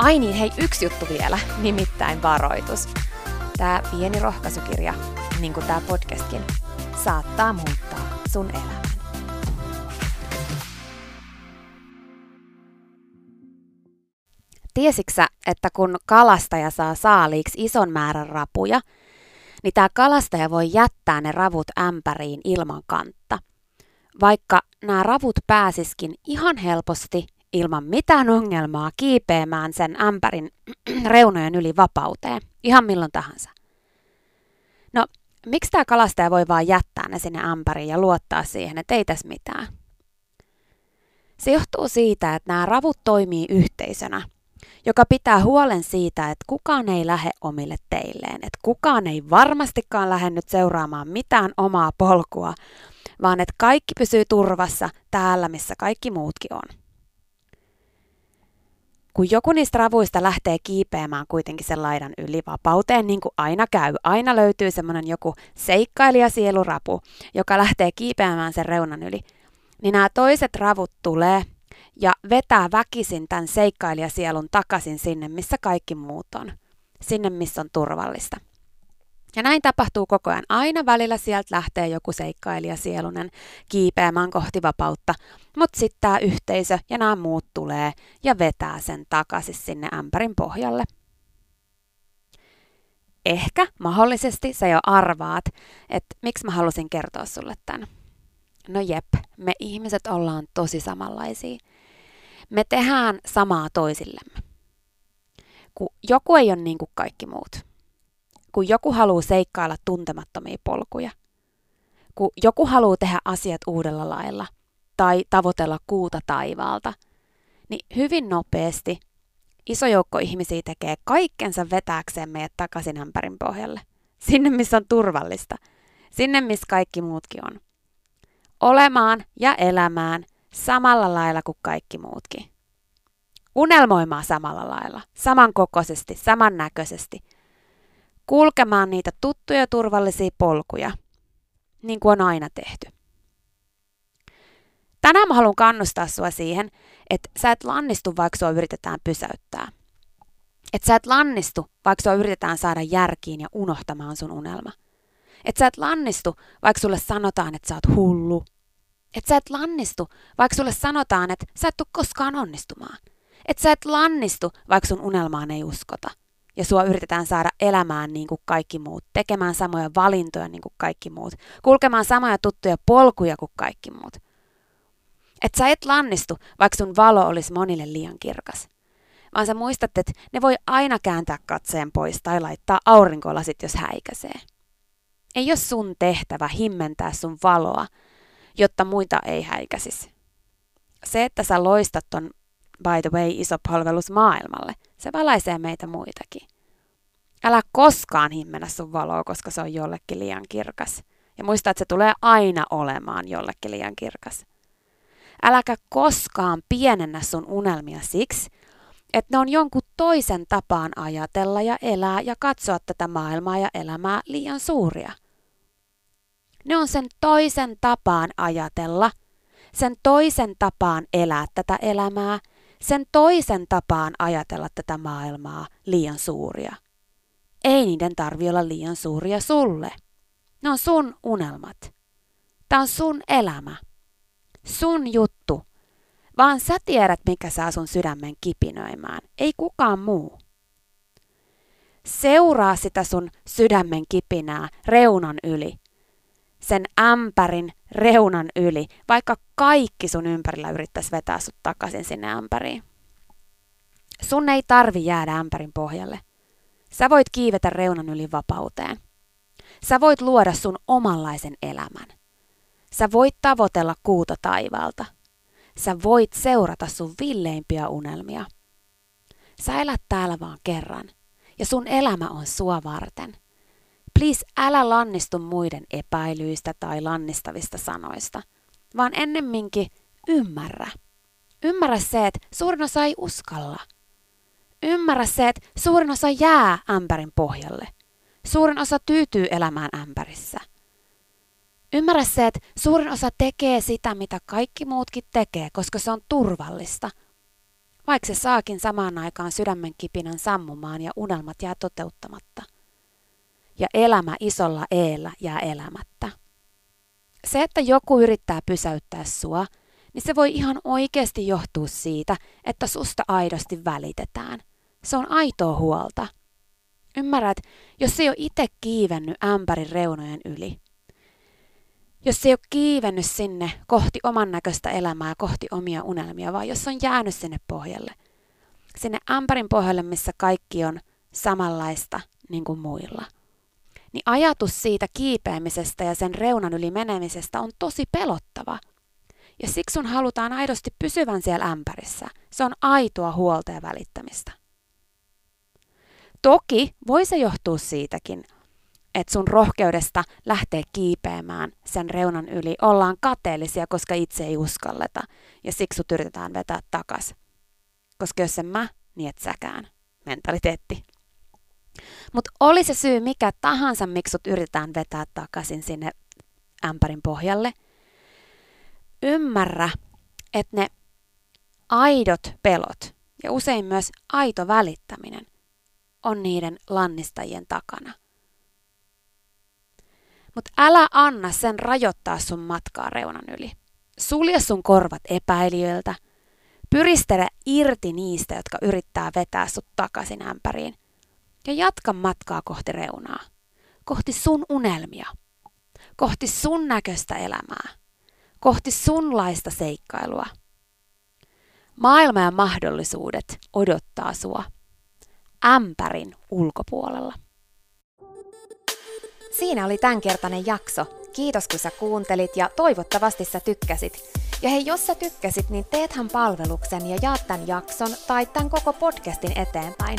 Ai niin, hei, yksi juttu vielä, nimittäin varoitus. Tämä pieni rohkaisukirja, niin kuin tämä podcastkin, saattaa muuttaa sun elämän. Tiesiksä, että kun kalastaja saa saaliiksi ison määrän rapuja, niin tämä kalastaja voi jättää ne ravut ämpäriin ilman kantta. Vaikka nämä ravut pääsiskin ihan helposti ilman mitään ongelmaa kiipeämään sen ämpärin reunojen yli vapauteen, ihan milloin tahansa. No, miksi tämä kalastaja voi vaan jättää ne sinne ämpäriin ja luottaa siihen, että ei tässä mitään? Se johtuu siitä, että nämä ravut toimii yhteisönä, joka pitää huolen siitä, että kukaan ei lähde omille teilleen, että kukaan ei varmastikaan lähde nyt seuraamaan mitään omaa polkua, vaan että kaikki pysyy turvassa täällä, missä kaikki muutkin on kun joku niistä ravuista lähtee kiipeämään kuitenkin sen laidan yli vapauteen, niin kuin aina käy, aina löytyy semmoinen joku seikkailija sielurapu, joka lähtee kiipeämään sen reunan yli, niin nämä toiset ravut tulee ja vetää väkisin tämän seikkailijasielun takaisin sinne, missä kaikki muut on. Sinne, missä on turvallista. Ja näin tapahtuu koko ajan. Aina välillä sieltä lähtee joku seikkailija sielunen kiipeämään kohti vapautta, mutta sitten tämä yhteisö ja nämä muut tulee ja vetää sen takaisin sinne ämpärin pohjalle. Ehkä mahdollisesti sä jo arvaat, että miksi mä halusin kertoa sulle tämän. No jep, me ihmiset ollaan tosi samanlaisia. Me tehdään samaa toisillemme. Kun joku ei ole niin kuin kaikki muut kun joku haluaa seikkailla tuntemattomia polkuja, kun joku haluaa tehdä asiat uudella lailla tai tavoitella kuuta taivaalta, niin hyvin nopeasti iso joukko ihmisiä tekee kaikkensa vetääkseen meidät takaisin ämpärin pohjalle. Sinne, missä on turvallista. Sinne, missä kaikki muutkin on. Olemaan ja elämään samalla lailla kuin kaikki muutkin. Unelmoimaan samalla lailla, samankokoisesti, samannäköisesti – kulkemaan niitä tuttuja turvallisia polkuja, niin kuin on aina tehty. Tänään mä haluan kannustaa sua siihen, että sä et lannistu, vaikka sua yritetään pysäyttää. Että sä et lannistu, vaikka sua yritetään saada järkiin ja unohtamaan sun unelma. Että sä et lannistu, vaikka sulle sanotaan, että sä oot hullu. Että sä et lannistu, vaikka sulle sanotaan, että sä et tule koskaan onnistumaan. Että sä et lannistu, vaikka sun unelmaan ei uskota ja sua yritetään saada elämään niin kuin kaikki muut, tekemään samoja valintoja niin kuin kaikki muut, kulkemaan samoja tuttuja polkuja kuin kaikki muut. Että sä et lannistu, vaikka sun valo olisi monille liian kirkas. Vaan sä muistat, että ne voi aina kääntää katseen pois tai laittaa aurinkolasit, jos häikäisee. Ei ole sun tehtävä himmentää sun valoa, jotta muita ei häikäsisi. Se, että sä loistat ton by the way iso palvelus maailmalle, se valaisee meitä muitakin. Älä koskaan himmennä sun valoa, koska se on jollekin liian kirkas. Ja muista, että se tulee aina olemaan jollekin liian kirkas. Äläkä koskaan pienennä sun unelmia siksi, että ne on jonkun toisen tapaan ajatella ja elää ja katsoa tätä maailmaa ja elämää liian suuria. Ne on sen toisen tapaan ajatella, sen toisen tapaan elää tätä elämää, sen toisen tapaan ajatella tätä maailmaa liian suuria. Ei niiden tarvi olla liian suuria sulle. Ne on sun unelmat. Tämä on sun elämä. Sun juttu. Vaan sä tiedät, mikä saa sun sydämen kipinöimään. Ei kukaan muu. Seuraa sitä sun sydämen kipinää reunan yli. Sen ämpärin reunan yli, vaikka kaikki sun ympärillä yrittäisi vetää sut takaisin sinne ämpäriin. Sun ei tarvi jäädä ämpärin pohjalle. Sä voit kiivetä reunan yli vapauteen. Sä voit luoda sun omanlaisen elämän. Sä voit tavoitella kuuta taivaalta. Sä voit seurata sun villeimpiä unelmia. Sä elät täällä vaan kerran, ja sun elämä on sua varten. Please älä lannistu muiden epäilyistä tai lannistavista sanoista, vaan ennemminkin ymmärrä. Ymmärrä se, että suurin osa ei uskalla. Ymmärrä se, että suurin osa jää ämpärin pohjalle. Suurin osa tyytyy elämään ämpärissä. Ymmärrä se, että suurin osa tekee sitä, mitä kaikki muutkin tekee, koska se on turvallista. Vaikka se saakin samaan aikaan sydämen kipinän sammumaan ja unelmat jää toteuttamatta. Ja elämä isolla eellä jää elämättä. Se, että joku yrittää pysäyttää sua, niin se voi ihan oikeasti johtua siitä, että susta aidosti välitetään. Se on aitoa huolta. Ymmärrät, jos ei ole itse kiivennyt ämpärin reunojen yli, jos ei ole kiivennyt sinne kohti oman näköistä elämää kohti omia unelmia, vaan jos on jäänyt sinne pohjalle, sinne ämpärin pohjalle, missä kaikki on samanlaista niin kuin muilla, niin ajatus siitä kiipeämisestä ja sen reunan yli menemisestä on tosi pelottava. Ja siksi sun halutaan aidosti pysyvän siellä ämpärissä. Se on aitoa huolta ja välittämistä. Toki voi se johtua siitäkin, että sun rohkeudesta lähtee kiipeämään sen reunan yli. Ollaan kateellisia, koska itse ei uskalleta ja siksi sut yritetään vetää takas. Koska jos en mä, niin et säkään. Mentaliteetti. Mutta oli se syy mikä tahansa, miksi sut yritetään vetää takaisin sinne ämpärin pohjalle. Ymmärrä, että ne aidot pelot ja usein myös aito välittäminen on niiden lannistajien takana. Mutta älä anna sen rajoittaa sun matkaa reunan yli. Sulje sun korvat epäilijöiltä. Pyristele irti niistä, jotka yrittää vetää sut takaisin ämpäriin. Ja jatka matkaa kohti reunaa. Kohti sun unelmia. Kohti sun näköistä elämää. Kohti sunlaista seikkailua. Maailma ja mahdollisuudet odottaa sua ämpärin ulkopuolella. Siinä oli tämänkertainen jakso. Kiitos kun sä kuuntelit ja toivottavasti sä tykkäsit. Ja hei, jos sä tykkäsit, niin teethän palveluksen ja jaat tämän jakson tai tämän koko podcastin eteenpäin.